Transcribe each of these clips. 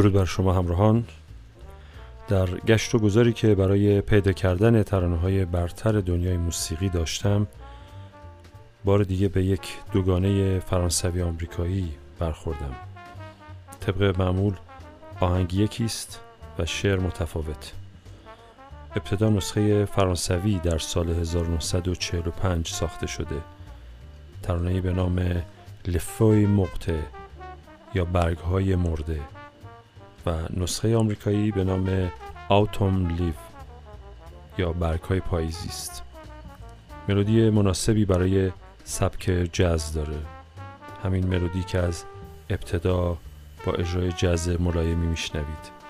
درود بر شما همراهان. در گشت و گذاری که برای پیدا کردن ترانه های برتر دنیای موسیقی داشتم بار دیگه به یک دوگانه فرانسوی آمریکایی برخوردم. طبق معمول آهنگ یکیست و شعر متفاوت. ابتدا نسخه فرانسوی در سال 1945 ساخته شده. ترانه‌ای به نام لفوی مقته یا برگ های مرده. و نسخه آمریکایی به نام آوتوم لیو یا برگ های پاییزی است. ملودی مناسبی برای سبک جز داره. همین ملودی که از ابتدا با اجرای جز ملایمی میشنوید.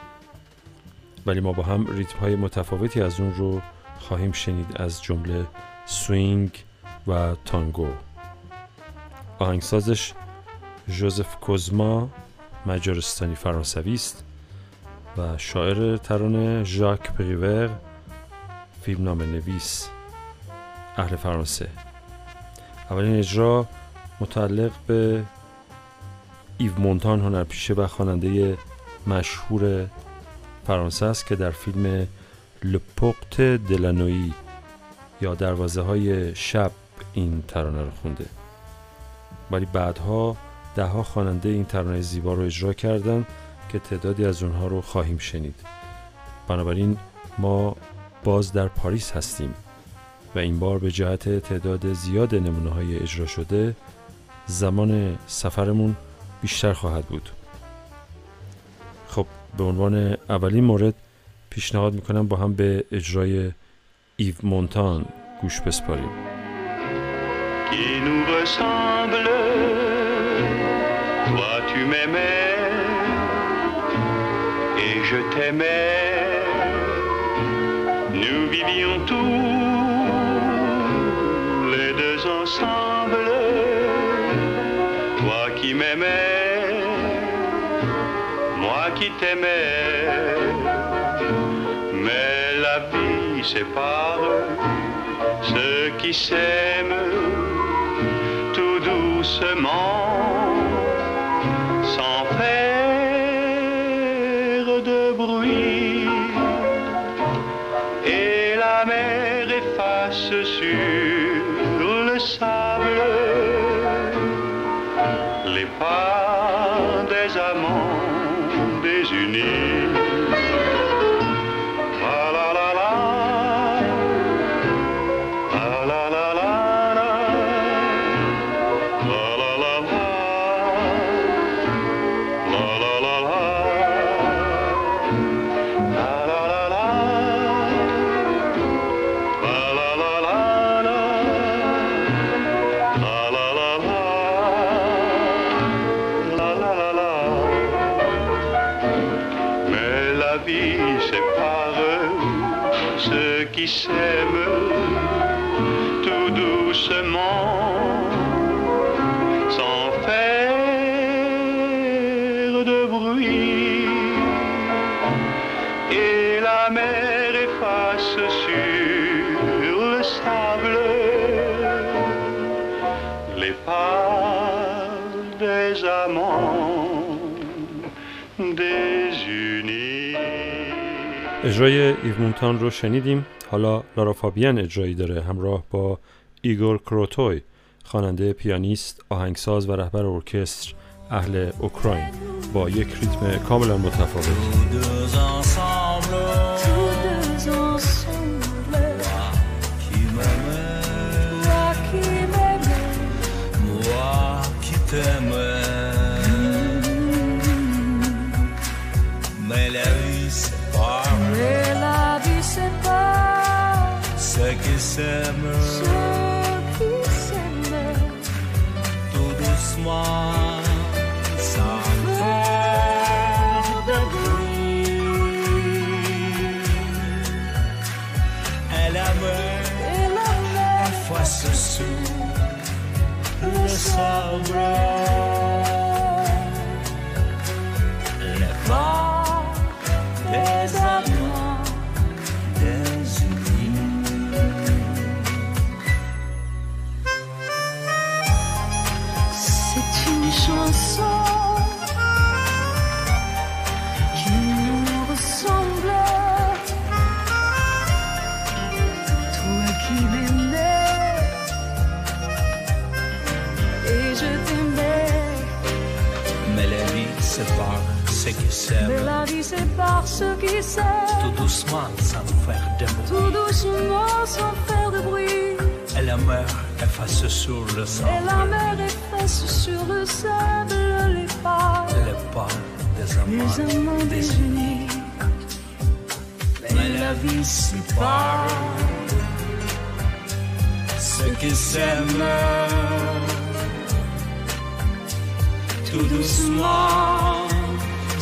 ولی ما با هم ریتم های متفاوتی از اون رو خواهیم شنید از جمله سوینگ و تانگو. آهنگسازش ژوزف کوزما مجارستانی فرانسوی است و شاعر ترانه ژاک پریور فیلمنامه نویس اهل فرانسه. اولین اجرا متعلق به ایو مونتان هنرپیشه و خواننده مشهور فرانسه است که در فیلم لپوقت دلانوی یا دروازه های شب این ترانه رو خونده. ولی بعدها دهها خواننده این ترانه زیبا رو اجرا کردند که تعدادی از اونها رو خواهیم شنید. بنابراین ما باز در پاریس هستیم و این بار به جهت تعداد زیاد نمونه های اجرا شده زمان سفرمون بیشتر خواهد بود. خب به عنوان اولین مورد پیشنهاد می‌کنم با هم به اجرای ایو مونتان گوش بسپاریم. Toi tu m'aimais et je t'aimais. Nous vivions tous les deux ensemble. Toi qui m'aimais, moi qui t'aimais. Mais la vie sépare ceux qui s'aiment tout doucement. اجرای ایومونتان رو شنیدیم. حالا لارا فابیان اجرایی داره همراه با ایگور کروتوی خواننده پیانیست آهنگساز و رهبر ارکستر اهل اوکراین با یک ریتم کاملا متفاوت. S'aiment, ceux qui s'aiment, tout doucement, sans faire de bruit. Elle aimait, elle aimait, fois sous le sabre. Mais la vie c'est par ceux qui s'aiment. Tout doucement, sans faire de bruit. Tout doucement sans faire de bruit. Et la mer efface sur le Et sable. la mer efface sur le sable les pas. Les pas des amants Les amants désunis. Mais la vie sépare Ceux qui s'aiment tout doucement,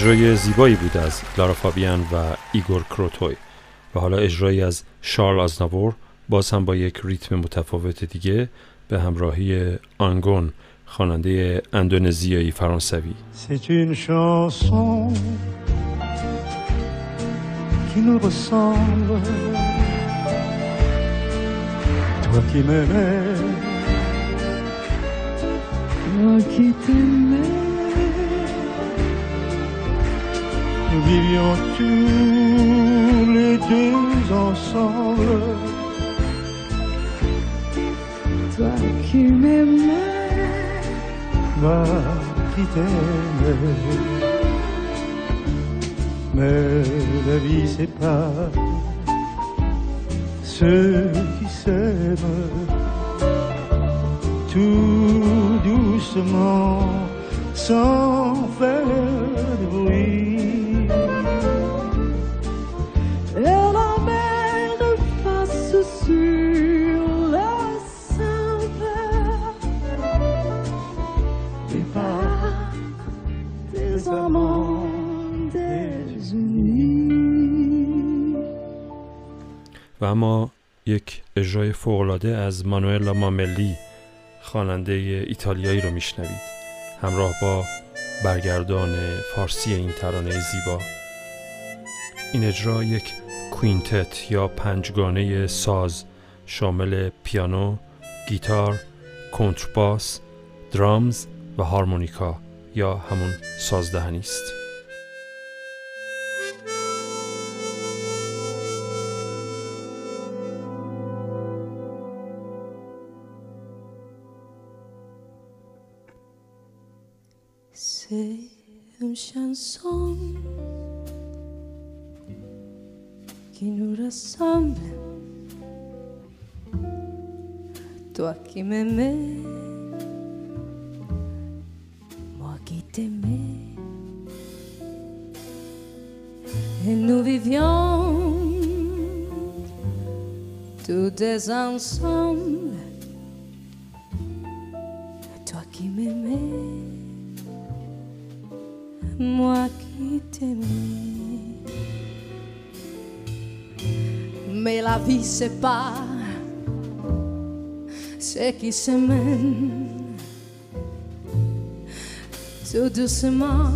اجرای زیبایی بود از لارا فابیان و ایگور کروتوی و حالا اجرایی از شارل آزناور باز هم با یک ریتم متفاوت دیگه به همراهی آنگون خواننده اندونزیایی فرانسوی. Toi qui m'aimais, qui t'aimais, nous vivions tous les deux ensemble. toi qui m'aimais, Moi qui t'aimais. Mais la vie sépare ceux qui s'aiment tout doucement sans faire de bruit. اما یک اجرای فوقالعاده از مانوئلا ماملی خواننده ایتالیایی رو میشنوید همراه با برگردان فارسی این ترانه زیبا این اجرا یک کوینتت یا پنجگانه ساز شامل پیانو، گیتار، کنترباس، درامز و هارمونیکا یا همون سازدهنی است. Qui nous ressemble. Toi qui m'aimais, moi qui t'aimais. Et nous vivions tous deux ensemble. Toi qui m'aimais moi qui t'aimais. Mais la vie sépare ceux qui s'aiment tout doucement,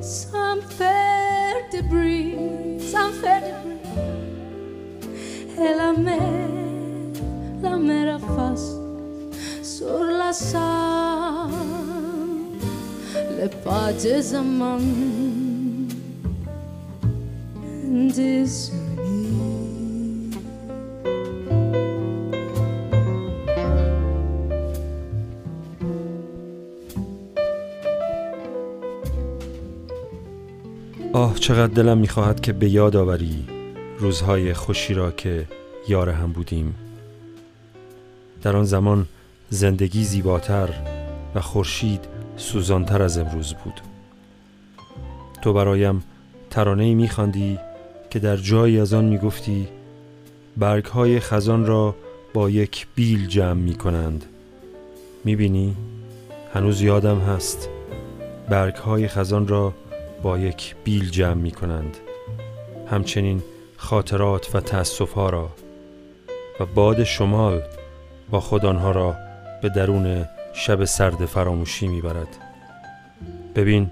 sans faire de bruit, sans faire de bruit. Et la mer, la mer efface sur la sable les pas des amants آه چقدر دلم می‌خواهد که به یاد آوری روزهای خوشی را که یار هم بودیم. در آن زمان زندگی زیباتر و خورشید سوزانتر از امروز بود. تو برایم ترانه میخواندی که در جایی از آن می‌گفتی برگ های خزان را با یک بیل جمع می کنند می بینی؟ هنوز یادم هست. برگ های خزان را با یک بیل جمع می کنند همچنین خاطرات و تأسف ها را. و باد شمال با خود آنها را به درون شب سرد فراموشی می‌برد. ببین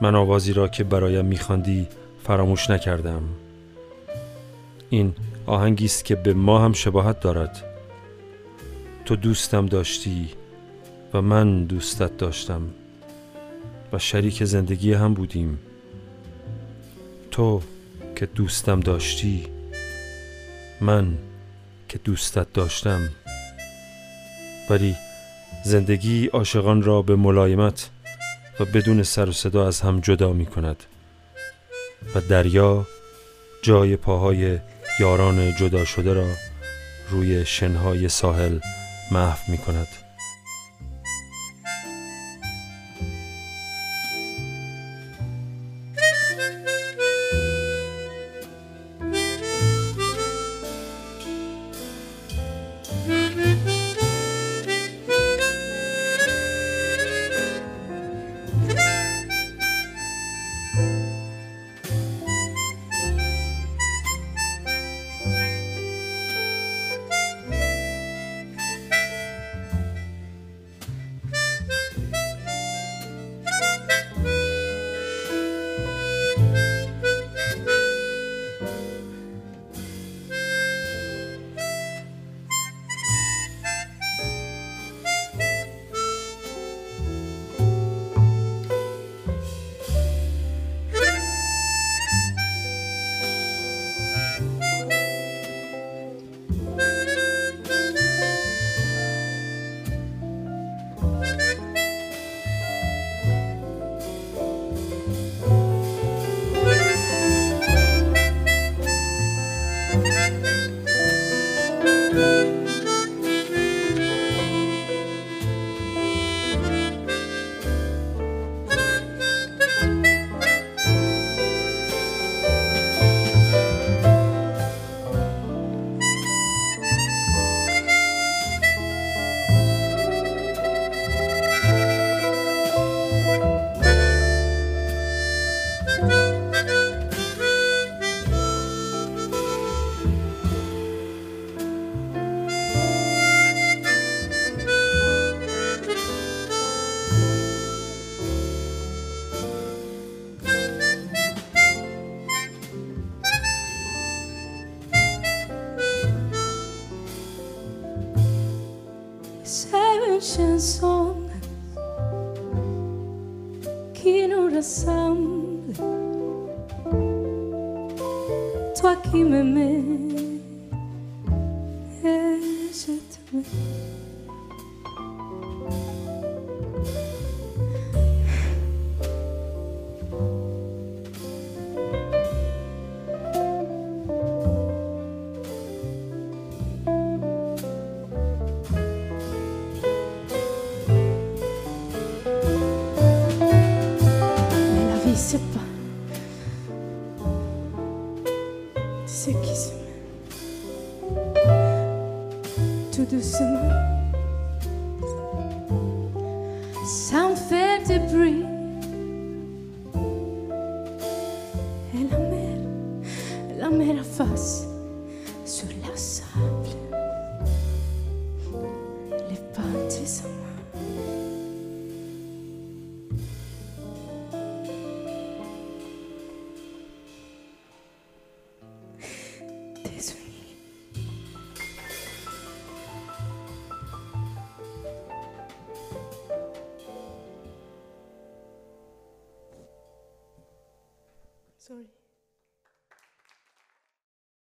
من آوازی را که برایم میخواندی فراموش نکردم. این آهنگی است که به ما هم شباهت دارد. تو دوستم داشتی و من دوستت داشتم و شریک زندگی هم بودیم. تو که دوستم داشتی من که دوستت داشتم. ولی زندگی عاشقان را به ملایمت و بدون سر و صدا از هم جدا می کند و دریا جای پاهای یاران جدا شده را روی شنهای ساحل محو می کند Christian song qui nous rassemble. Toi qui me